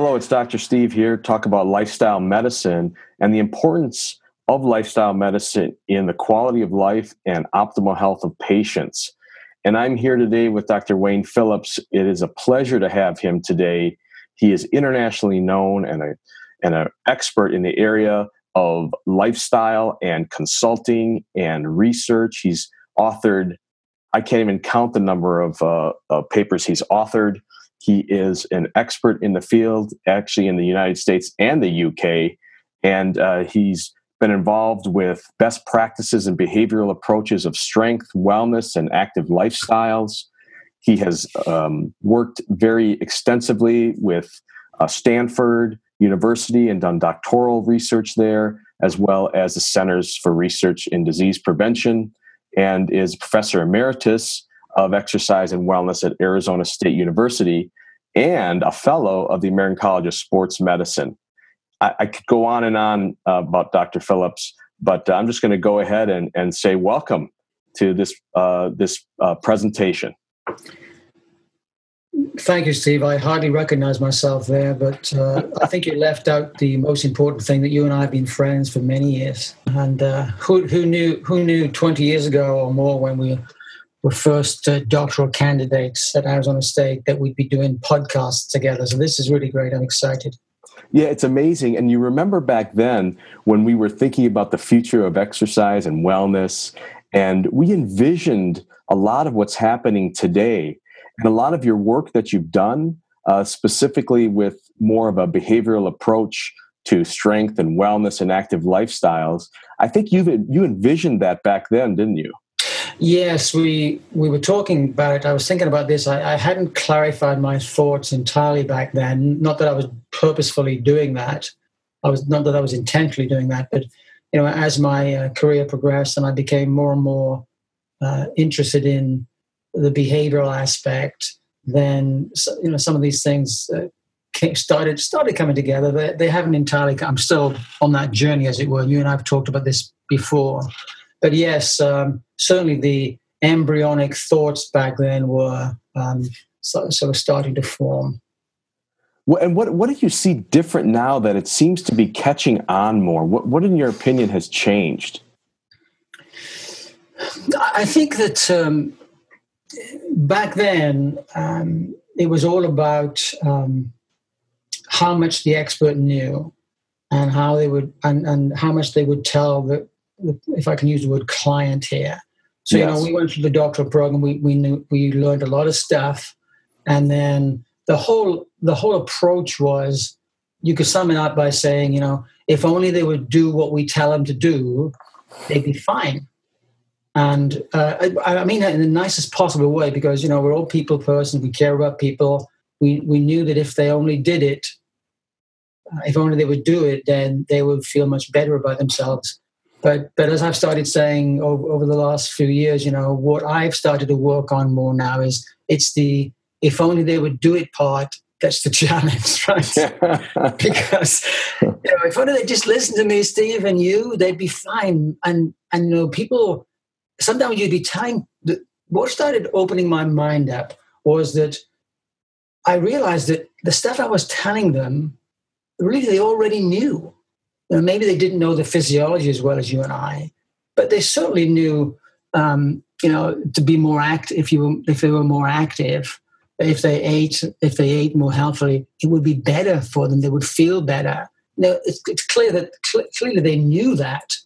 Hello, it's Dr. Steve here. Talk about lifestyle medicine and the importance of lifestyle medicine in the quality of life and optimal health of patients. And I'm here today with Dr. Wayne Phillips. It is a pleasure to have him today. He is internationally known and a and an expert in the area of lifestyle and consulting and research. He's authored, I can't even count the number of, uh, papers he's authored. He is an expert in the field, actually in the United States and the UK, and uh, he's been involved with best practices and behavioral approaches of strength, wellness, and active lifestyles. He has um, worked very extensively with uh, Stanford University and done doctoral research there, as well as the Centers for Research in Disease Prevention, and is professor emeritus of exercise and wellness at Arizona State University and a fellow of the American College of Sports Medicine. I, I could go on and on uh, about Dr. Phillips, but I'm just going to go ahead and, and say welcome to this uh, this uh, presentation. Thank you, Steve. I hardly recognize myself there, but uh, I think you left out the most important thing that you and I have been friends for many years. And uh, who, who knew who knew 20 years ago or more when we were first uh, doctoral candidates at Arizona State that we'd be doing podcasts together. So this is really great. I'm excited. Yeah, it's amazing. And you remember back then when we were thinking about the future of exercise and wellness, and we envisioned a lot of what's happening today. And a lot of your work that you've done, uh, specifically with more of a behavioral approach to strength and wellness and active lifestyles, I think you've, you envisioned that back then, didn't you? Yes, we we were talking about it. I was thinking about this. I, I, hadn't clarified my thoughts entirely back then. Not that I was purposefully doing that. I was not that I was intentionally doing that, but you know, as my uh, career progressed and I became more and more uh, interested in the behavioral aspect, then you know some of these things uh, started started coming together. They, they haven't entirely. I'm still on that journey, as it were. You and I've talked about this before but yes, um, certainly the embryonic thoughts back then were um, sort of starting to form. And what what do you see different now that it seems to be catching on more? What what in your opinion has changed? I think that um, back then um, it was all about um, how much the expert knew and how they would and, and how much they would tell the if I can use the word client here. So yes. you know, we went through the doctoral program. We we knew we learned a lot of stuff, and then the whole the whole approach was you could sum it up by saying, you know, if only they would do what we tell them to do, they'd be fine. And uh, I, I, mean that in the nicest possible way because you know we're all people person. We care about people. We we knew that if they only did it, uh, if only they would do it, then they would feel much better about themselves but but as I've started saying over, over, the last few years, you know, what I've started to work on more now is it's the if only they would do it part that's the challenge, right? because you know, if only they just listen to me, Steve, and you, they'd be fine. And and you know, people sometimes you'd be telling what started opening my mind up was that I realized that the stuff I was telling them, really they already knew. Maybe they didn't know the physiology as well as you and I, but they certainly knew, um, you know, to be more active. If you if they were more active, if they ate if they ate more healthily, it would be better for them. They would feel better. Now it's, it's clear that clearly they knew that.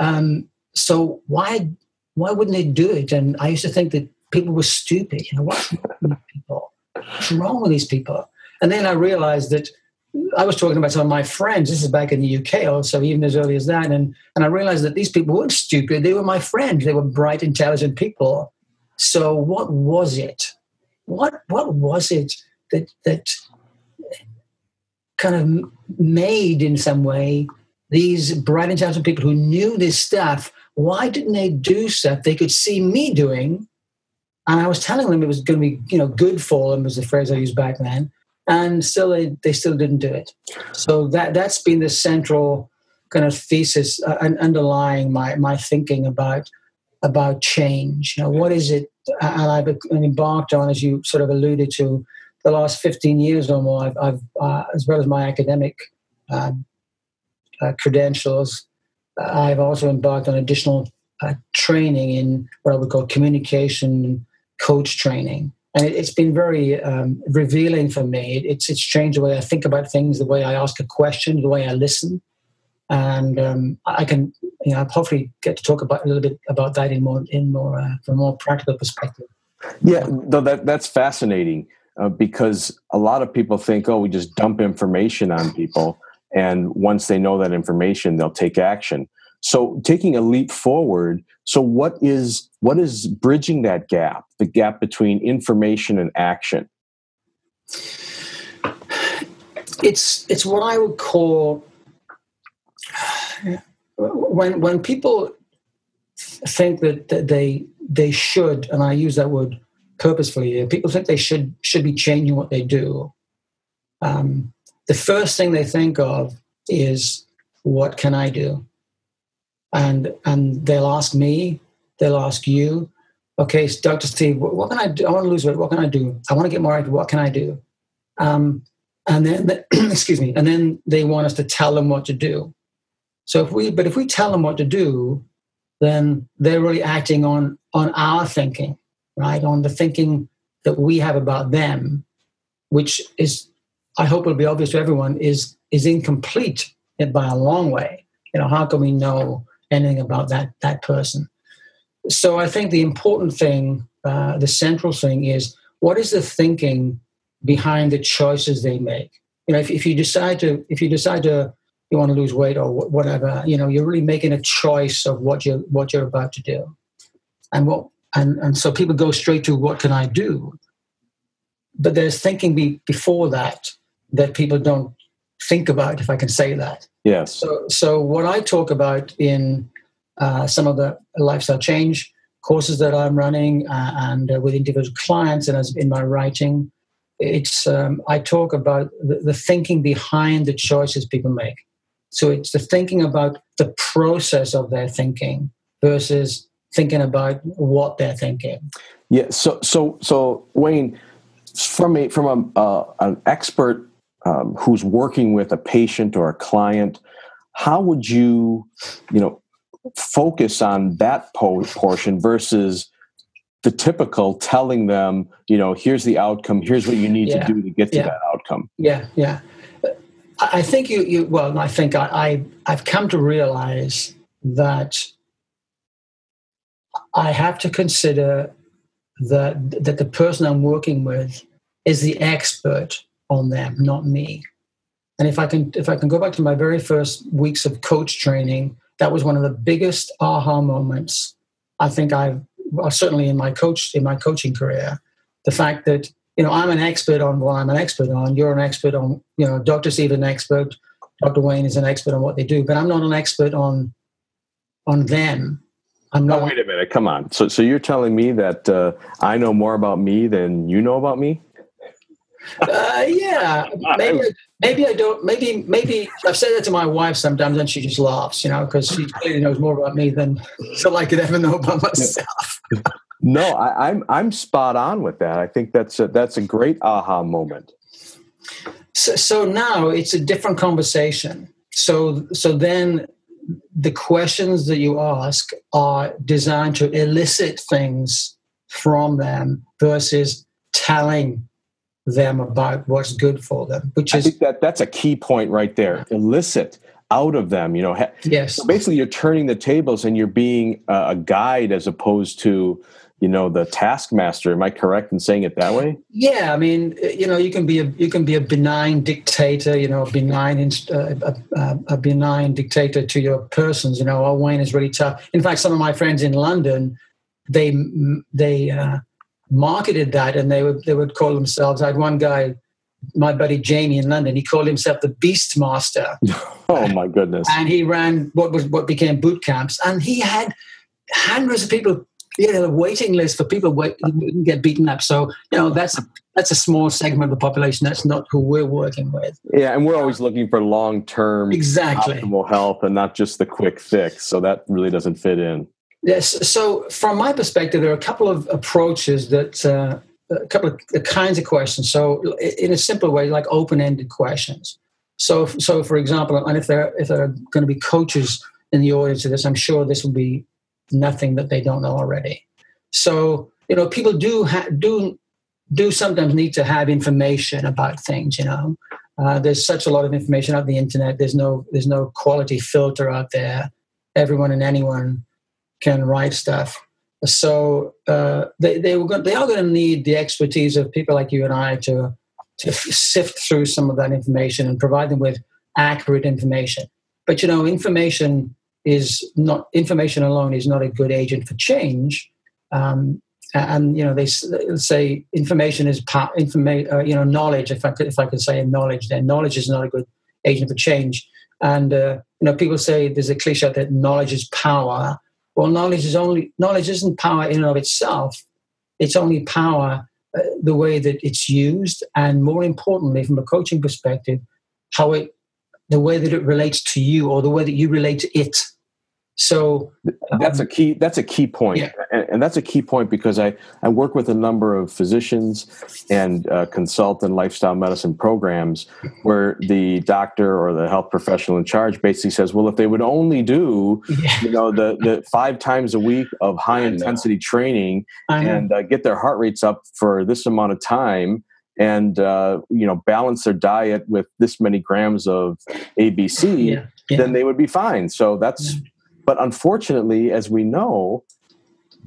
Um, so why why wouldn't they do it? And I used to think that people were stupid. You know, what's wrong with people? What's wrong with these people? And then I realized that I was talking about some of my friends. This is back in the UK also, even as early as that. And, and I realized that these people weren't stupid. They were my friends. They were bright, intelligent people. So what was it? What, what was it that, that kind of made in some way these bright, intelligent people who knew this stuff, why didn't they do stuff they could see me doing? And I was telling them it was going to be, you know, good for them was the phrase I used back then and still they, they still didn't do it. So that that's been the central kind of thesis uh, underlying my my thinking about about change. You know, what is it? And I've embarked on, as you sort of alluded to, the last 15 years or more, I've, I've uh, as well as my academic uh, uh credentials, I've also embarked on additional uh, training in what I would call communication coach training. And it, has been very um, revealing for me. It's, it's changed the way I think about things, the way I ask a question, the way I listen. And um, I can, you know, hopefully get to talk about a little bit about that in more, in more, uh, from a more practical perspective. Yeah, no, that that's fascinating uh, because a lot of people think, oh, we just dump information on people, and once they know that information, they'll take action. So taking a leap forward, so what is what is bridging that gap, the gap between information and action? It's it's what I would call when when people think that, that they they should, and I use that word purposefully, people think they should should be changing what they do. Um, the first thing they think of is what can I do? And and they'll ask me, they'll ask you, okay, Dr. Steve, what, what, can I do? I want to lose weight. What can I do? I want to get more active. What can I do? Um, and then, excuse me, and then they want us to tell them what to do. So if we, but if we tell them what to do, then they're really acting on on our thinking, right? On the thinking that we have about them, which is, I hope will be obvious to everyone, is is incomplete by a long way. You know, how can we know anything about that that person. So I think the important thing, uh, the central thing, is what is the thinking behind the choices they make. You know, if, if you decide to if you decide to you want to lose weight or whatever, you know, you're really making a choice of what you what you're about to do, and what and and so people go straight to what can I do, but there's thinking be, before that that people don't think about, if I can say that. Yes. So, so what I talk about in uh, some of the lifestyle change courses that I'm running uh, and uh, with individual clients and as in my writing, it's um, I talk about the, the thinking behind the choices people make. So it's the thinking about the process of their thinking versus thinking about what they're thinking. Yeah. So so so Wayne, from a from a uh, an expert um, who's working with a patient or a client, how would you, you know, focus on that po- portion versus the typical telling them, you know, here's the outcome, here's what you need yeah. to do to get to yeah. that outcome. Yeah, yeah. I think you, you well, I think I, I, I've come to realize that I have to consider that that the person I'm working with is the expert on them, not me. And if I can if I can go back to my very first weeks of coach training, that was one of the biggest aha moments I think I've certainly in my coach in my coaching career. The fact that you know I'm an expert on what I'm an expert on. You're an expert on you know Dr. Steve an expert. Dr. Wayne is an expert on what they do, but I'm not an expert on on them. I'm not. Oh, wait a minute! Come on. So, so you're telling me that uh, I know more about me than you know about me? Uh, yeah, maybe maybe I don't. Maybe maybe I've said that to my wife sometimes, and she just laughs, you know, because she clearly knows more about me than so I could ever know about myself. no, I, am I'm, I'm spot on with that. I think that's a, that's a great aha moment. So, so now it's a different conversation. So so then the questions that you ask are designed to elicit things from them versus telling them about what's good for them which is that that's a key point right there. Elicit out of them you know yes. so basically you're turning the tables and you're being a guide as opposed to you know the taskmaster. Am i correct in saying it that way? Yeah i mean you know you can be a you can be a benign dictator you know a benign uh, a, a, benign dictator to your persons. You know oh wayne is really tough. In fact some of my friends in london they they uh, marketed that and they would they would call themselves I had one guy my buddy Jamie in London he called himself the Beast Master oh my goodness and he ran what was what became boot camps and he had hundreds of people you know, a waiting list for people who didn't get beaten up. So, you know, that's a, that's a small segment of the population. That's not who we're working with. Yeah, and we're always looking for long term, exactly optimal health, and not just the quick fix. So that really doesn't fit in. Yes. So, from my perspective, there are a couple of approaches that uh, a couple of kinds of questions. So, in a simple way, like open-ended questions. So, so for example, and if there if there are going to be coaches in the audience of this, I'm sure this will be nothing that they don't know already. So, you know, people do ha- do do sometimes need to have information about things. You know, uh, there's such a lot of information on the internet. There's no there's no quality filter out there. Everyone and anyone can write stuff. So uh, they they, were they are going to need the expertise of people like you and I to to sift through some of that information and provide them with accurate information. But you know, information is not information alone is not a good agent for change. Um, and you know, they say information is part, informa- uh, you know, knowledge. If I could, if I could say knowledge, then knowledge is not a good agent for change. And uh, you know, people say there's a cliche that knowledge is power. Well, knowledge is only knowledge isn't power in and of itself. It's only power uh, the way that it's used, and more importantly, from a coaching perspective, how it, the way that it relates to you, or the way that you relate to it. So that's um, a key. That's a key point, yeah. and, and, that's a key point because I I work with a number of physicians and uh, consult in lifestyle medicine programs where the doctor or the health professional in charge basically says, well, if they would only do yeah. you know the the five times a week of high intensity training and uh, get their heart rates up for this amount of time and uh, you know balance their diet with this many grams of ABC, yeah. Yeah. then they would be fine. So that's but unfortunately, as we know,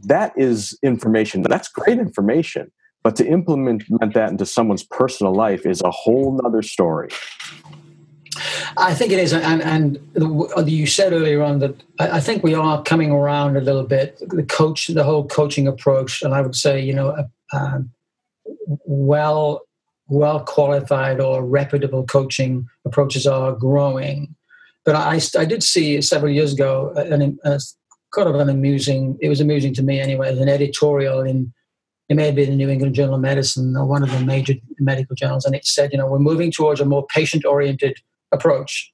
that is information. That's great information. But to implement that into someone's personal life is a whole other story. I think it is, and, and you said earlier on that I think we are coming around a little bit. The coach, the whole coaching approach, and I would say, you know, well, well qualified or reputable coaching approaches are growing. But I, I did see several years ago uh, an, a, kind of an amusing, it was amusing to me anyway, an editorial in, it may have been the New England Journal of Medicine or one of the major medical journals, and it said, you know, we're moving towards a more patient oriented approach.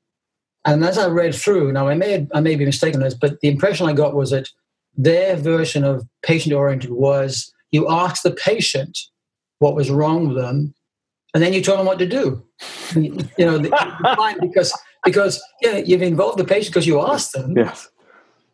And as I read through, now I may, I may be mistaken on this, but the impression I got was that their version of patient oriented was you ask the patient what was wrong with them, and then you tell them what to do. you know, the, because because yeah, you've involved the patient because you asked them. Yes.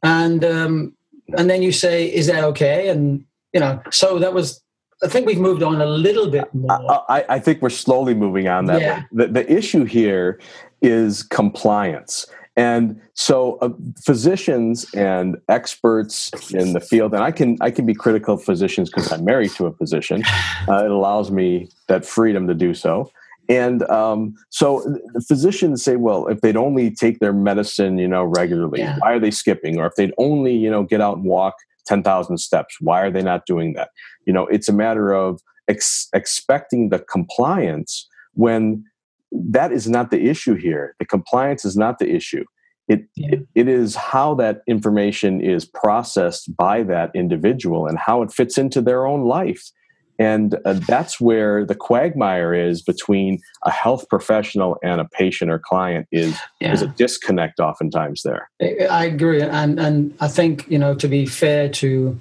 And um, and then you say, "Is that okay?" And you know, so that was. I think we've moved on a little bit more. I, I think we're slowly moving on that yeah. way. The, the issue here is compliance. And so, uh, physicians and experts in the field, and I can I can be critical of physicians because I'm married to a physician. Uh, it allows me that freedom to do so. And um, so the physicians say, well, if they'd only take their medicine, you know, regularly, yeah. why are they skipping? Or if they'd only, you know, get out and walk 10,000 steps, why are they not doing that? You know, it's a matter of ex- expecting the compliance when that is not the issue here. The compliance is not the issue. It, yeah. it, it is how that information is processed by that individual and how it fits into their own life and uh, that's where the quagmire is between a health professional and a patient or client is yeah. is a disconnect oftentimes there. I agree, and and I think you know to be fair to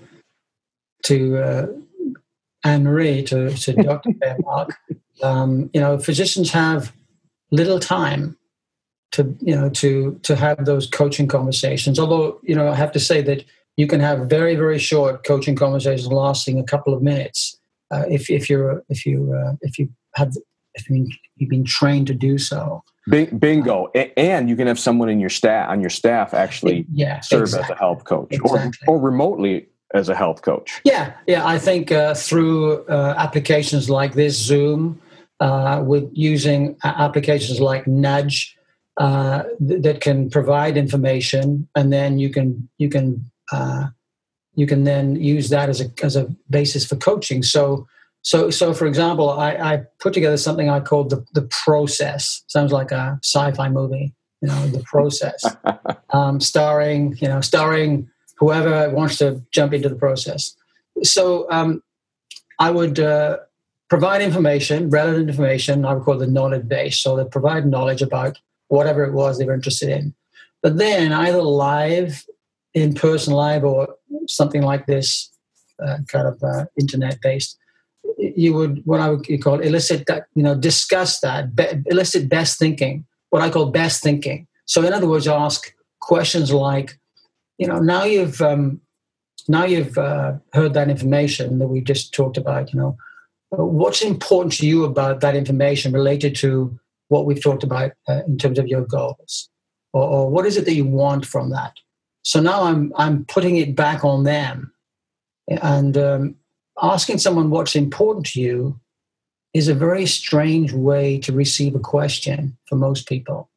to uh, Anne Marie to to Dr. Mark, um, you know physicians have little time to you know to to have those coaching conversations. Although you know I have to say that you can have very very short coaching conversations lasting a couple of minutes uh, if if you're if you uh, if you have if you've been trained to do so. Bingo, and you can have someone in your staff on your staff actually yeah, serve exactly. as a health coach, exactly. or or remotely as a health coach. Yeah, yeah. I think uh, through uh, applications like this, Zoom, uh, with using applications like Nudge, uh, th- that can provide information, and then you can you can you can then use that as a as a basis for coaching. So so so for example, I, I put together something I called the the process. Sounds like a sci-fi movie, you know, the process, um, starring you know starring whoever wants to jump into the process. So um, I would. Uh, provide information, relevant information, I would call the knowledge base. So they provide knowledge about whatever it was they were interested in. But then either live, in person live, or something like this, uh, kind of uh, internet based, you would what I would call elicit that you know discuss that be, elicit best thinking, what I call best thinking. So in other words, ask questions like, you know, now you've um, now you've uh, heard that information that we just talked about. You know, what's important to you about that information related to what we've talked about uh, in terms of your goals, or, or what is it that you want from that? So now I'm I'm putting it back on them, and um, asking someone what's important to you is a very strange way to receive a question for most people.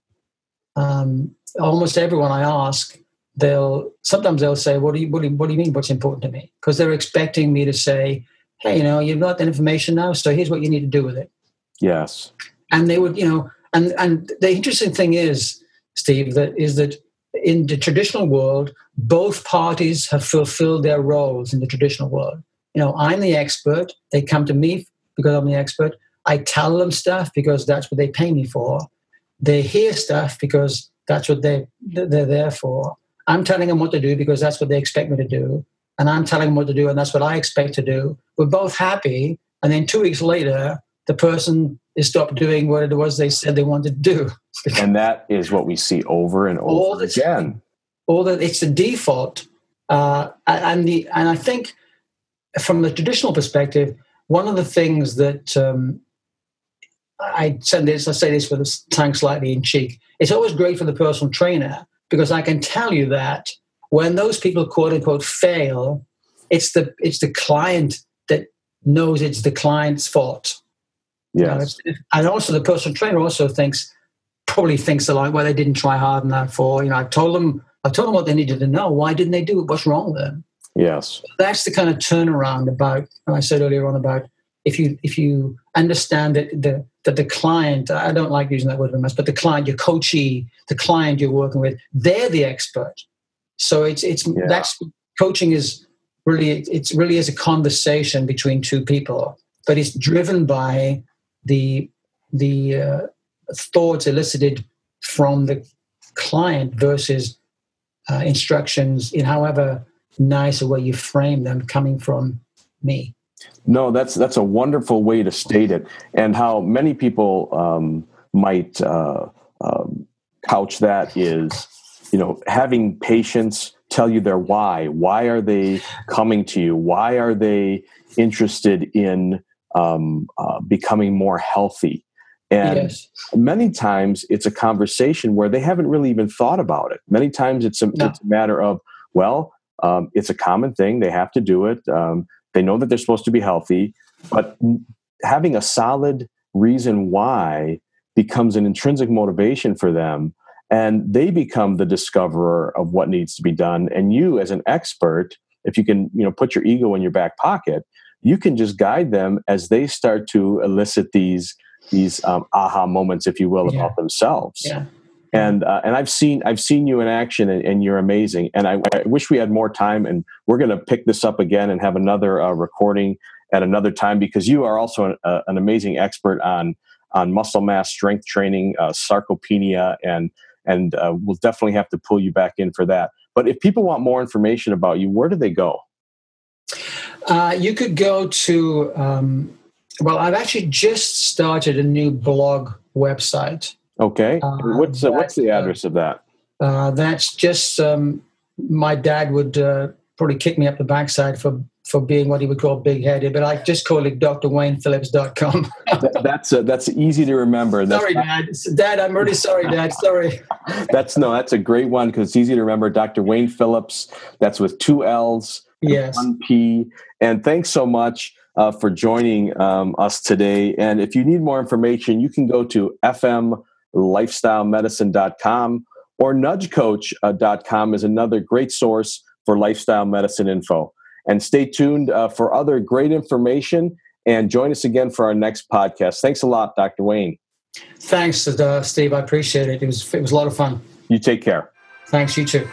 Um, almost everyone I ask, they'll sometimes they'll say, "What do you what do you, what do you mean? What's important to me?" Because they're expecting me to say, "Hey, you know, you've got that information now, so here's what you need to do with it." Yes. And they would, you know, and and the interesting thing is, Steve, that is that in the traditional world, both parties have fulfilled their roles in the traditional world you know, I'm the expert. They come to me because I'm the expert. I tell them stuff because that's what they pay me for. They hear stuff because that's what they they're there for. I'm telling them what to do because that's what they expect me to do, and I'm telling them what to do, and that's what I expect to do. We're both happy, and then two weeks later, the person is stopped doing what it was they said they wanted to do. and that is what we see over and over all the again. All that it's the default, uh, and the and I think from the traditional perspective, one of the things that um, I say this, I say this with a tongue slightly in cheek. It's always great for the personal trainer because I can tell you that when those people quote unquote fail, it's the it's the client that knows it's the client's fault. Yes. You know, and also the personal trainer also thinks probably thinks a lot. Well, they didn't try hard enough for you know. I told them I told them what they needed to know. Why didn't they do it? What's wrong with them? Yes. That's the kind of turnaround about I said earlier on about if you if you understand that the that the client I don't like using that word very much, but the client, your coachee, the client you're working with, they're the expert. So it's it's yeah. that's coaching is really it's really is a conversation between two people, but it's driven by the the uh, thoughts elicited from the client versus uh, instructions in however nice a way you frame them coming from me. No, that's that's a wonderful way to state it, and how many people um, might uh, um, couch that is, you know, having patients tell you their why. Why are they coming to you? Why are they interested in um, uh, becoming more healthy? And yes. many times it's a conversation where they haven't really even thought about it. Many times it's a, no. it's a matter of, well, um, it's a common thing. They have to do it. Um, they know that they're supposed to be healthy, but having a solid reason why becomes an intrinsic motivation for them. And they become the discoverer of what needs to be done. And you, as an expert, if you can, you know, put your ego in your back pocket, you can just guide them as they start to elicit these these um, aha moments, if you will, yeah. about themselves. Yeah and uh, and I've seen I've seen you in action, and, and you're amazing. And I, I, wish we had more time, and we're going to pick this up again and have another uh, recording at another time because you are also an, uh, an, amazing expert on on muscle mass strength training, uh, sarcopenia, and and uh, we'll definitely have to pull you back in for that. But if people want more information about you, where do they go? Uh, you could go to. Um, well, I've actually just started a new blog website Okay. Uh, what's uh, what's the uh, address of that? Uh, that's just um, my dad would uh, probably kick me up the backside for for being what he would call big headed, but I just call it drwaynephillips.com. that, that's uh, that's easy to remember. That's sorry, Dad. Dad, I'm really sorry, Dad. Sorry. that's no, that's a great one because it's easy to remember. Dr. Wayne Phillips. That's with two L's, yes, one P. And thanks so much. Uh, for joining um, us today. And if you need more information, you can go to FM lifestylemedicine.com or nudgecoach.com is another great source for lifestyle medicine info. And stay tuned uh, for other great information and join us again for our next podcast. Thanks a lot, Dr. Wayne. Thanks, uh, Steve. I appreciate it. It was, it was a lot of fun. You take care. Thanks, you too.